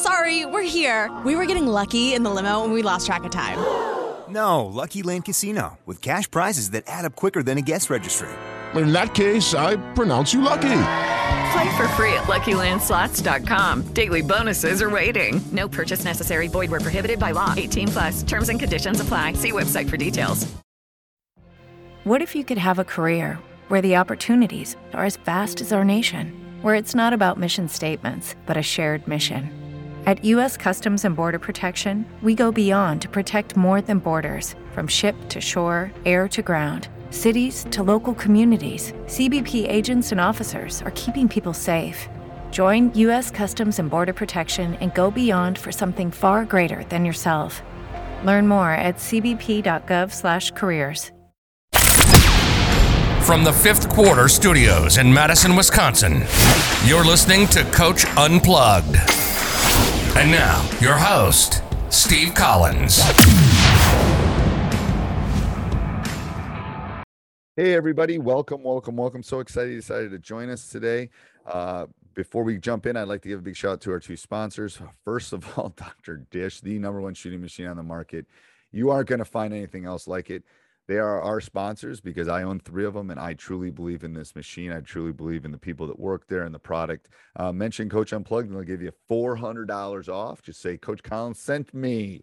Sorry, sorry, we're here. We were getting lucky in the limo and we lost track of time. No, Lucky Land Casino, with cash prizes that add up quicker than a guest registry. In that case, I pronounce you lucky. Play for free at LuckyLandSlots.com. Daily bonuses are waiting. No purchase necessary. Void where prohibited by law. 18 plus. Terms and conditions apply. See website for details. What if you could have a career where the opportunities are as vast as our nation, where it's not about mission statements, but a shared mission? At U.S. Customs and Border Protection, we go beyond to protect more than borders from ship to shore, air to ground cities to local communities, CBP agents and officers are keeping people safe. Join U.S. Customs and Border Protection and go beyond for something far greater than yourself. Learn more at cbp.gov/careers. From the fifth quarter studios in Madison, Wisconsin, you're listening to Coach Unplugged. And now, your host, Steve Collins. Hey, everybody. Welcome, welcome, welcome. So excited you decided to join us today. Uh, before we jump in, I'd like to give a big shout out to our two sponsors. First of all, Dr. Dish, the number one shooting machine on the market. You aren't going to find anything else like it. They are our sponsors because I own three of them and I truly believe in this machine. I truly believe in the people that work there and the product. Uh, mention Coach Unplugged and they'll give you $400 off. Just say, Coach Collins sent me.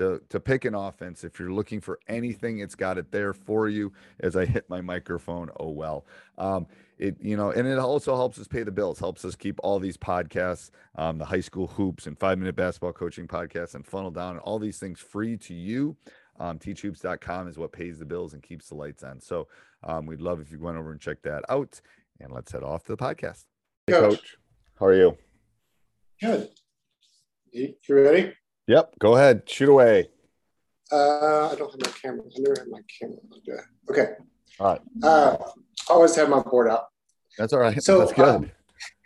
to to pick an offense. If you're looking for anything, it's got it there for you. As I hit my microphone, oh well. Um, it you know, and it also helps us pay the bills. Helps us keep all these podcasts, um, the high school hoops and five minute basketball coaching podcasts, and funnel down, and all these things free to you. Um, teachhoops.com is what pays the bills and keeps the lights on. So um, we'd love if you went over and check that out. And let's head off to the podcast. Hey, Coach. Coach, how are you? Good. You you ready? Yep, go ahead, shoot away. Uh, I don't have my camera. I never have my camera. Okay. All right, Uh, I always have my board out. that's all right. So, that's good.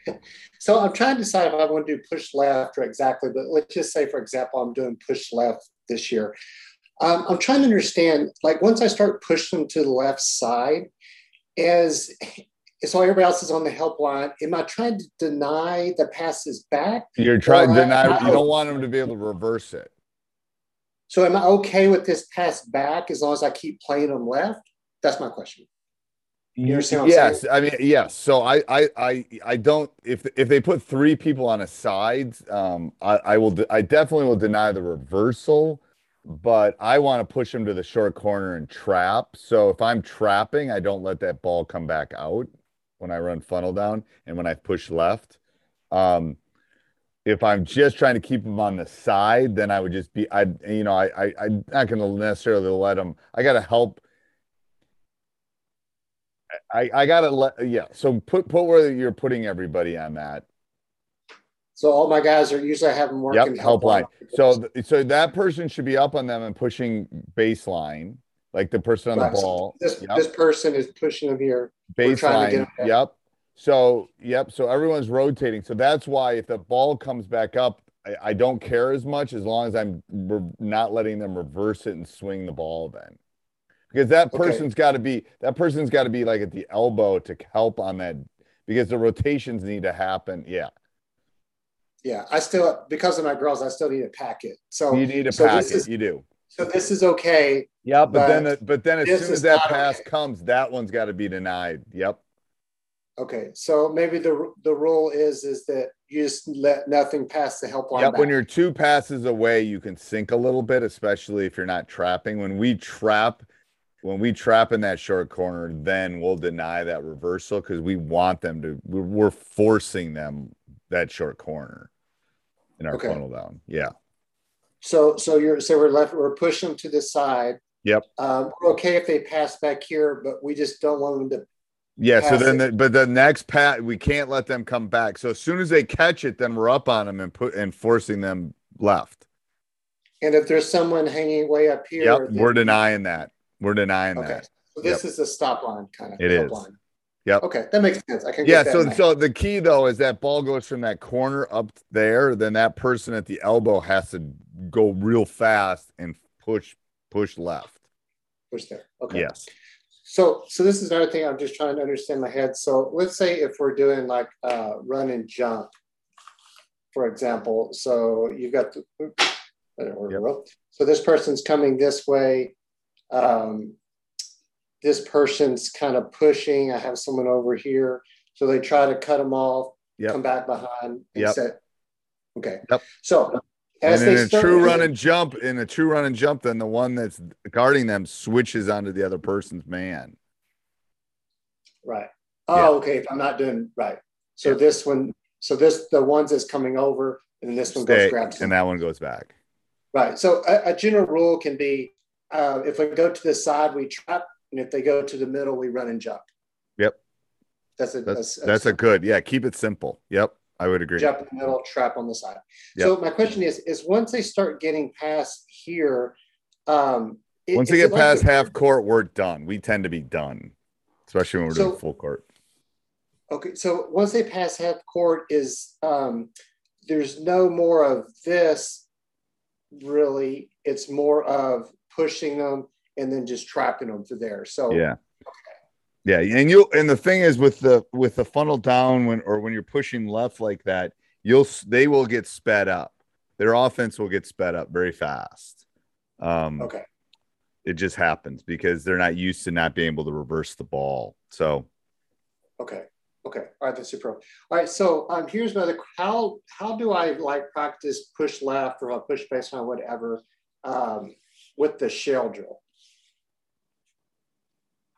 So I'm trying to decide if I want to do push left or exactly, but let's just say, for example, I'm doing push left this year. Um, I'm trying to understand, like, once I start pushing to the left side, as so everybody else is on the help line, am I trying to deny the passes back? You're trying to deny. I- You don't want them to be able to reverse it. So am I okay with this pass back as long as I keep playing them left? That's my question. You understand what I'm yes, saying? I mean yes. So I I I I don't if if they put three people on a side, um, I I will I definitely will deny the reversal, but I want to push them to the short corner and trap. So if I'm trapping, I don't let that ball come back out when I run funnel down and when I push left. Um, if I'm just trying to keep them on the side, then I would just be I you know I I I'm not going to necessarily let them. I got to help I, I gotta let yeah. So put put where you're putting everybody on that. So all my guys are usually having working Yep, help line. So so that person should be up on them and pushing baseline, like the person on Right, the ball. This Yep. this person is pushing them here. Baseline. get Yep. So yep. So everyone's rotating. So that's why if the ball comes back up, I, I don't care as much as long as I'm re- not letting them reverse it and swing the ball then. Because that Okay. person's got to be that person's got to be like at the elbow to help on that because the rotations need to happen. Yeah. Yeah, I still because of my girls, I still need a packet. So You need a so packet. is- you do. So this is okay. Yeah, but, then But but then as soon as that pass okay. comes, that one's got to be denied. Yep. Okay, so maybe the the rule is is that you just let nothing pass the help line. Yep. When you're two passes away, you can sink a little bit, especially if you're not trapping. When we trap, when we trap in that short corner, then we'll deny that reversal because we want them to. We're, we're forcing them that short corner in our Okay. funnel down. Yeah. So so you're so we're left we're pushing them to the side. Yep. Um, we're okay if they pass back here, but we just don't want them to. Yeah. So then, the, but the next pat, we can't let them come back. So as soon as they catch it, then we're up on them and put and forcing them left. And if there's someone hanging way up here, Yep. We're denying that. We're denying Okay. that. So this is the stop line kind of. It is. Line. Yep. Okay, that makes sense. I can. Yeah, so so the key though is that ball goes from that corner up there, then that person at the elbow has to go real fast and push push left. push there. Okay. Yes. So, so this is another thing I'm just trying to understand in my head. So let's say if we're doing like uh, run and jump, for example. So you've got the, oops, I don't know, so this person's coming this way. Um, this person's kind of pushing. I have someone over here. So they try to cut them off, Yep. come back behind and Yep. set. Okay. Yep. So And as in they a true run and jump, in a true run and jump, then the one that's guarding them switches onto the other person's man. Right. Oh, okay. If I'm not doing right. So this one, so this the ones that's coming over, and then this one goes Stay, grabs and that one goes back. Right. So a, a general rule can be uh, if we go to the side, we trap, and if they go to the middle, we run and jump. Yep. That's a That's that's, that's a good. Yeah, keep it simple. Yep. I would agree. jump in the middle, trap on the side. So my question is: is once they start getting past here, um, i- Once they get past a- half court, we're done. We tend to be done, especially when we're So- doing full court. Okay, so once they pass half court, is um, there's no more of this really. It's more of pushing them and then just trapping them to there. So Yeah. Yeah, and you and the thing is with the with the funnel down when or when you're pushing left like that, you'll they will get sped up. Their offense will get sped up very fast. Um okay, it just happens because they're not used to not being able to reverse the ball. So okay, okay. All right, that's super. All right, so um, here's another. How how do I like practice push left or push baseline whatever um, with the shell drill?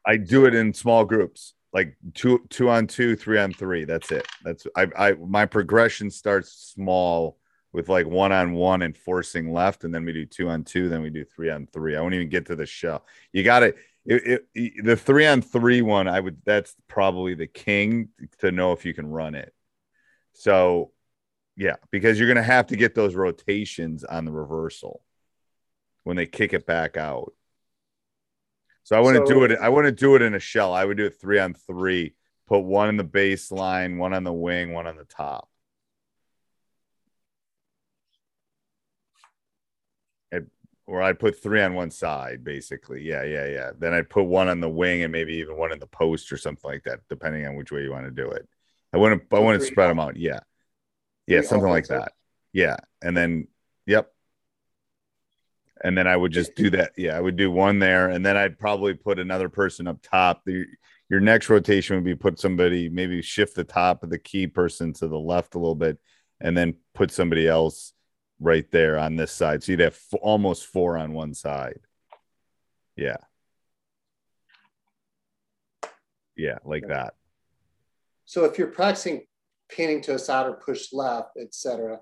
I do it in small groups, like two two on two, three on three. That's it. That's I I my progression starts small with like one on one and forcing left, and then we do two on two, then we do three on three. I won't even get to the shell. You got it. It, it, the three on three one, I would. That's probably the king to know if you can run it. So, yeah, because you're gonna have to get those rotations on the reversal when they kick it back out. So I wouldn't do it. I wouldn't do it in a shell. I would do it three on three. Put one in the baseline, one on the wing, one on the top. Or I'd put three on one side, basically. Yeah, yeah, yeah. Then I'd put one on the wing and maybe even one in the post or something like that, depending on which way you want to do it. I wouldn't. I So wouldn't spread them out. Yeah, yeah, something like that. Yeah, and then yep, and then I would just do that. Yeah, I would do one there, and then I'd probably put another person up top. The, your next rotation would be put somebody, maybe shift the top of the key person to the left a little bit, and then put somebody else right there on this side. So you'd have f- almost four on one side. Yeah. Yeah, like that. So if you're practicing pinning to a side or push left, etc.,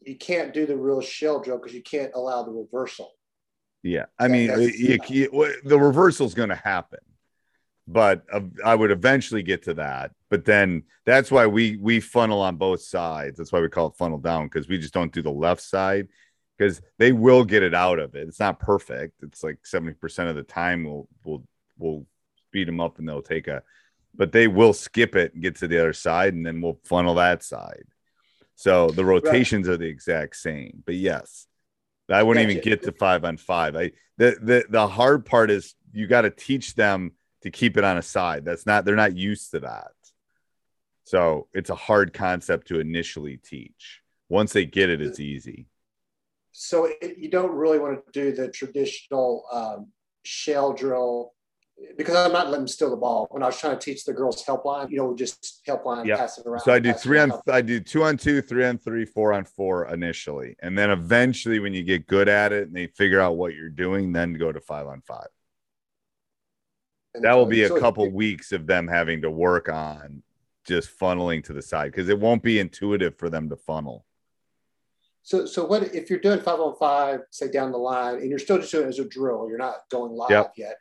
you can't do the real shell drill because you can't allow the reversal. Yeah, I mean, you, you, the reversal is going to happen, but uh, I would eventually get to that. But then that's why we we funnel on both sides. That's why we call it funnel down because we just don't do the left side because they will get it out of it. It's not perfect. It's like seventy percent of the time we'll we'll we'll beat them up and they'll take a, but they will skip it and get to the other side and then we'll funnel that side. So the rotations are the exact same. But yes, I wouldn't even get to five on five. I the the the hard part is you got to teach them to keep it on a side. That's not they're not used to that. So it's a hard concept to initially teach. Once they get it, it's easy. so it, you don't really want to do the traditional um, shell drill because I'm not letting them steal the ball. When I was trying to teach the girls helpline, you know, just helpline, Yeah. pass it around. So I do three on. I do two on two, three on three, four on four initially. And then eventually when you get good at it and they figure out what you're doing, then go to five on five. And That will be a so couple weeks of them having to work on just funneling to the side because it won't be intuitive for them to funnel. So, so what if you're doing five on five, say down the line, and you're still just doing it as a drill? You're not going live Yep. yet.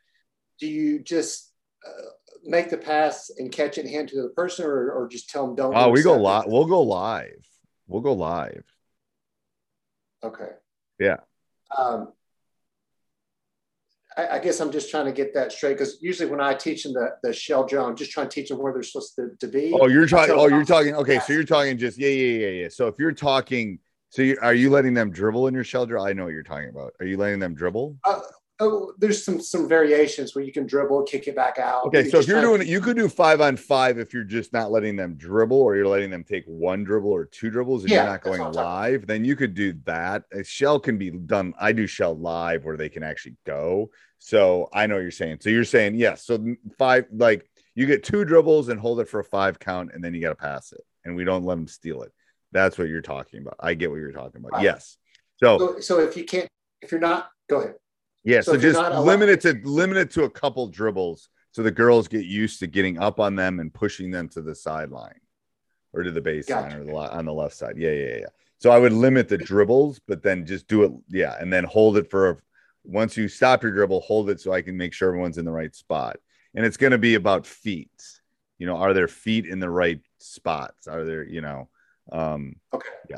Do you just uh, make the pass and catch it and hand to the person, or, or just tell them don't? Oh, we go live. We'll go live. We'll go live. Okay. Yeah. Um, I, I guess I'm just trying to get that straight because usually when I teach them the, the shell drill, I'm just trying to teach them where they're supposed to, to be. Oh, you're talking. Oh, you're talking. Okay, so you're talking just yeah, yeah, yeah, yeah. So if you're talking, so you, are you letting them dribble in your shell drill? I know what you're talking about. Are you letting them dribble? Uh, oh, there's some some variations where you can dribble, kick it back out. Okay, so if you're doing it, you could do five on five if you're just not letting them dribble, or you're letting them take one dribble or two dribbles, and Yeah, you're not going what I'm talking live. Then you could do that. A shell can be done. I do shell live where they can actually go. So I know what you're saying. So you're saying yes. So five, like you get two dribbles and hold it for a five count, and then you got to pass it, and we don't let them steal it. That's what you're talking about. I get what you're talking about. Right. Yes. So So, so if you can't, if you're not, go ahead. Yeah, So so, just limit it to limit it to a couple dribbles so the girls get used to getting up on them and pushing them to the sideline or to the baseline Gotcha. or the on the left side. Yeah, yeah, yeah. So I would limit the dribbles, but then just do it. Yeah, and then hold it for once you stop your dribble, hold it so I can make sure everyone's in the right spot. And it's going to be about feet. You know, are their feet in the right spots? Are there, you know, um, Okay. yeah.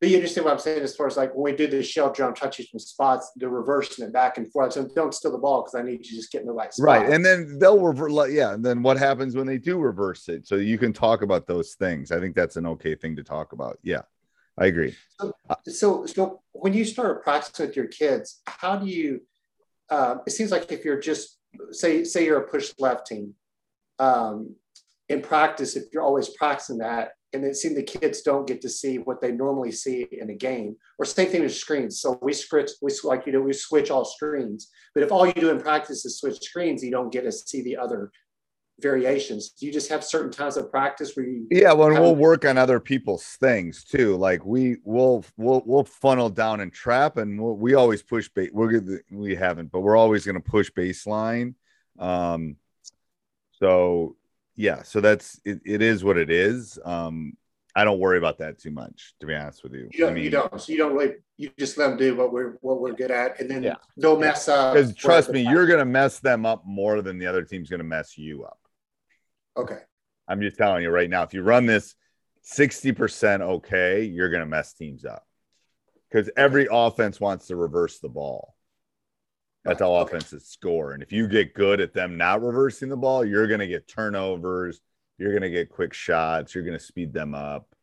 But you understand what I'm saying as far as like when we do the shell drill, I'm trying to teach them spots, they're reversing it back and forth. So don't steal the ball because I need you to just get in the right spot. Right. And then they'll revert. like, Yeah. And then what happens when they do reverse it? So you can talk about those things. I think that's an okay thing to talk about. Yeah. I agree. so so when you start practicing with your kids how do you uh, it seems like if you're just say say you're a push left team um, in practice if you're always practicing that and it seems the kids don't get to see what they normally see in a game or same thing with screens so we switch we like you know we switch all screens but if all you do in practice is switch screens you don't get to see the other variations do you just have certain times of practice where you Yeah. Well, we'll work on other people's things too. Like we will, we'll, we'll funnel down and trap and we'll, we always push bait. We're good. We haven't, but we're always going to push baseline. Um, so yeah, so that's, it, it is what it is. Um, I don't worry about that too much, to be honest with you. You don't, I mean, you don't. So you don't really. You just let them do what we're what we're good at, and then Yeah. they'll mess up. because trust me, you're going to mess them up more than the other team's going to mess you up. okay. I'm just telling you right now, if you run this 60% okay, you're going to mess teams up because every offense wants to reverse the ball. That's how offenses score. And if you get good at them not reversing the ball, you're going to get turnovers. You're going to get quick shots. You're going to speed them up.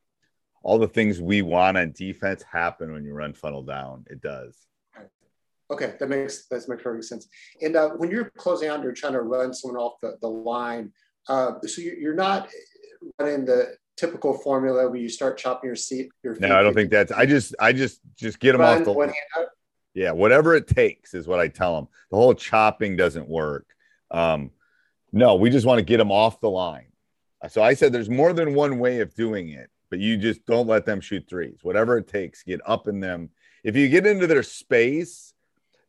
All the things we want on defense happen when you run funnel down. It does. Okay, that makes that makes perfect sense. And uh, when you're closing out, you're trying to run someone off the, the line. Uh, so you're, not running the typical formula where you start chopping your seat. Your No, I don't think that's. I just, I just, just get them run off the one hand up. Yeah, whatever it takes is what I tell them. The whole chopping doesn't work. Um, no, we just want to get them off the line. So I said there's more than one way of doing it, but you just don't let them shoot threes. Whatever it takes, get up in them. If you get into their space,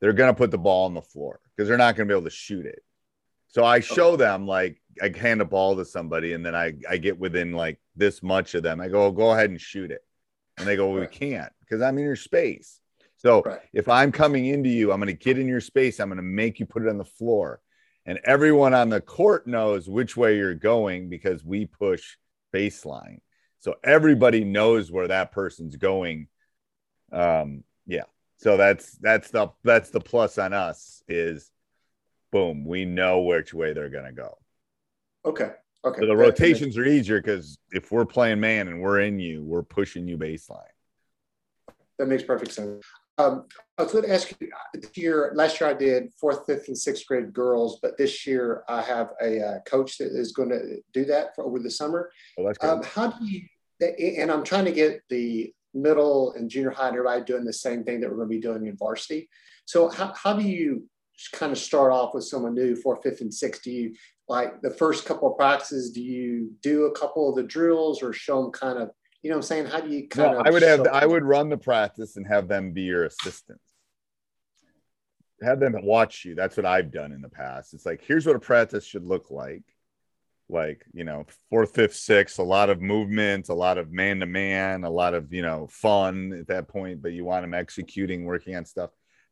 they're going to put the ball on the floor because they're not going to be able to shoot it. So I show them like I hand a ball to somebody and then I, I get within like this much of them. I go, go ahead and shoot it. And they go, well, we can't because I'm in your space. So if I'm coming into you, I'm going to get in your space. I'm going to make you put it on the floor. And everyone on the court knows which way you're going because we push baseline. So everybody knows where that person's going Um, yeah. So that's that's the that's the plus on us is boom, we know which way they're gonna go. Okay. Okay. So the rotations are easier because if we're playing man and we're in you, we're pushing you baseline. That makes perfect sense. Um, I was going to ask you this year. Last year I did fourth, fifth, and sixth grade girls, but this year I have a uh, coach that is going to do that for over the summer. Oh, that's. Um, how do you? And I'm trying to get the middle and junior high and everybody doing the same thing that we're going to be doing in varsity. So how, how do you kind of start off with someone new fourth, fifth, and sixth? Do you like the first couple of practices? Do you do a couple of the drills or show them kind of? You know what I'm saying? How do you kind No, of? I would have I would run the practice and have them be your assistants. Have them watch you. That's what I've done in the past. It's like here's what a practice should look like. Like, you know, fourth, fifth, sixth, a lot of movement, a lot of man to man, a lot of, you know, fun at that point, but you want them executing, working on stuff.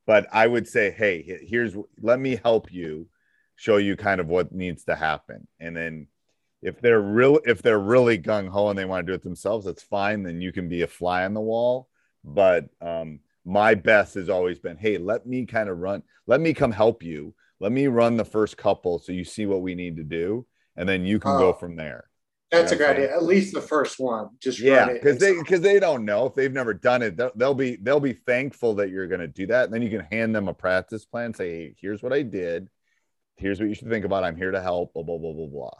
But I would say, hey, here's let me help you show you kind of what needs to happen. And then if they're real if they're really gung-ho and they want to do it themselves that's fine then you can be a fly on the wall. But um my best has always been hey let me kind of run let me come help you. Let me run the first couple so you see what we need to do and then you can Oh. go from there. That's a You know great what idea. At least the first one. Just yeah because they because they don't know. If they've never done it they'll, they'll be they'll be thankful that you're going to do that. And then you can hand them a practice plan say hey here's what i did. Here's what you should think about. I'm here to help blah blah blah blah blah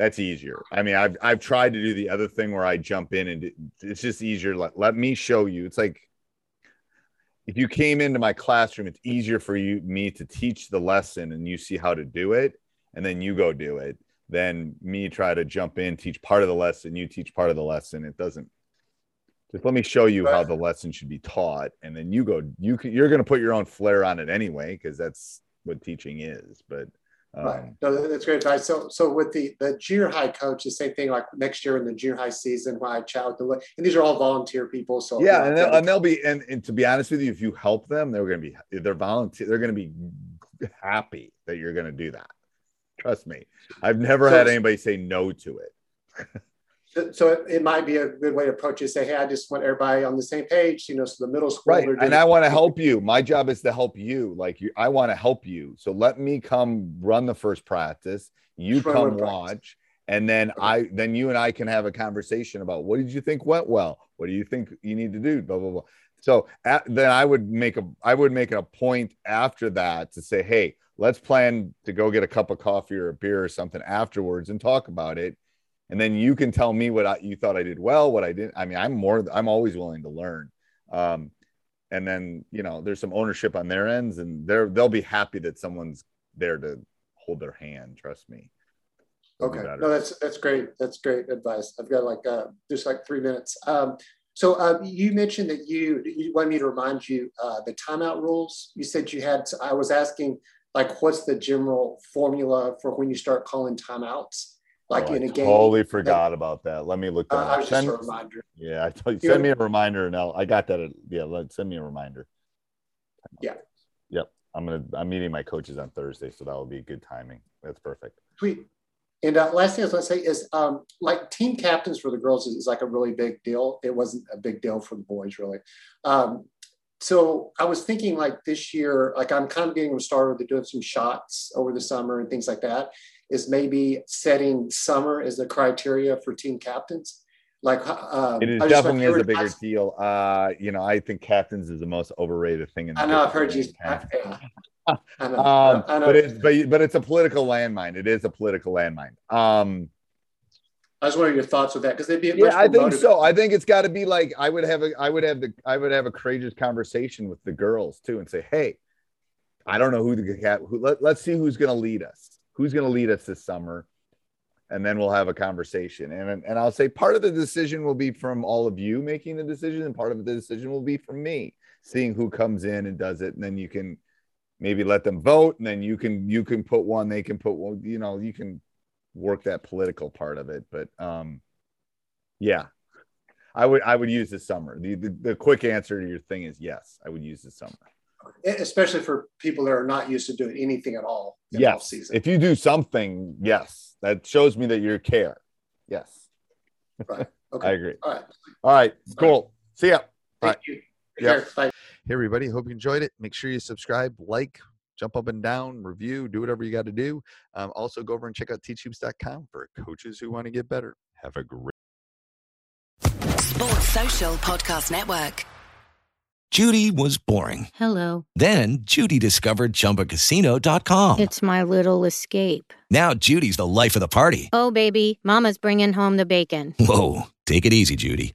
that's easier. I mean i've i've tried to do the other thing where i jump in and it's just easier. Let, let me show you. It's like if you came into my classroom it's easier for you me to teach the lesson and you see how to do it and then you go do it than me try to jump in teach part of the lesson you teach part of the lesson. It doesn't just let me show you how the lesson should be taught and then you go you you're going to put your own flair on it anyway because that's what teaching is but um, Right. No, that's great advice. So, so with the the junior high coach, the same thing. Like next year in the junior high season, when I chat with them, and these are all volunteer people. So yeah and they'll, and they'll be and, and to be honest with you if you help them they're going to be they're volunteer they're going to be happy that you're going to do that trust me i've never So- had anybody say no to it So- it, it might be a good way to approach it. Say, hey, I just want everybody on the same page. You know, so the middle school. right and i want to help you my job is to help you like you i want to help you so let me come run the first practice you Just come watch and then i then you and i can have a conversation about what did you think went well what do you think you need to do blah blah blah so at, then i would make a i would make a point after that to say hey let's plan to go get a cup of coffee or a beer or something afterwards and talk about it and then you can tell me what I, you thought I did well, what I didn't. I mean, I'm more, I'm always willing to learn. Um, and then you know, there's some ownership on their ends, and they're they'll be happy that someone's there to hold their hand. Trust me. It'll Okay. No, that's that's great. That's great advice. I've got like uh, just like three minutes. Um, so uh, you mentioned that you you wanted me to remind you uh, the timeout rules. You said you had. I was asking like, what's the general formula for when you start calling timeouts? Like Oh, in I a game. totally forgot about that. Let me look that Uh, up. I was just a reminder. Yeah, I tell you, send me a reminder, and I'll, I got that. At, yeah, let send me a reminder. Yeah. Yep. I'm gonna. I'm meeting my coaches on Thursday, so that will be good timing. That's perfect. Sweet. And uh, last thing I was going to say is um, like team captains for the girls is, is like a really big deal. It wasn't a big deal for the boys, really. Um, so I was thinking like this year, like I'm kind of getting them started with doing some shots over the summer and things like that. Is maybe setting summer as the criteria for team captains. Like um, It is definitely is a bigger I- deal. Uh, you know, I think captains is the most overrated thing in. the I know I've heard you. I, I know, um, I know. but it's but, but it's a political landmine. It is a political landmine. Um, I was wondering your thoughts with that because they'd be yeah, I think motivated. so. I think it's got to be like I would have a I would have the I would have a courageous conversation with the girls too and say, hey, I don't know who the cat who let, let's see who's going to lead us. Who's going to lead us this summer? And then we'll have a conversation. And and I'll say part of the decision will be from all of you making the decision, and part of the decision will be from me seeing who comes in and does it. And then you can maybe let them vote, and then you can you can put one, they can put one, you know, you can work that political part of it. But um yeah, I would I would use this summer. The, the the quick answer to your thing is yes, I would use this summer. especially for people that are not used to doing anything at all in Yes. season. If you do something, yes, that shows me that you care. Yes. Right. Okay. I agree. All right. All right. Cool. See ya. Thank right. you. Take care. Bye. Hey, everybody. Hope you enjoyed it. Make sure you subscribe, like, jump up and down, review, do whatever you got to do. Um, also, go over and check out teachhoops.com for coaches who want to get better. Have a great Sports Social Podcast Network. Judy was boring. Hello. Then Judy discovered ChumbaCasino.com. It's my little escape. Now Judy's the life of the party. Oh, baby, Mama's bringing home the bacon. Whoa, take it easy, Judy.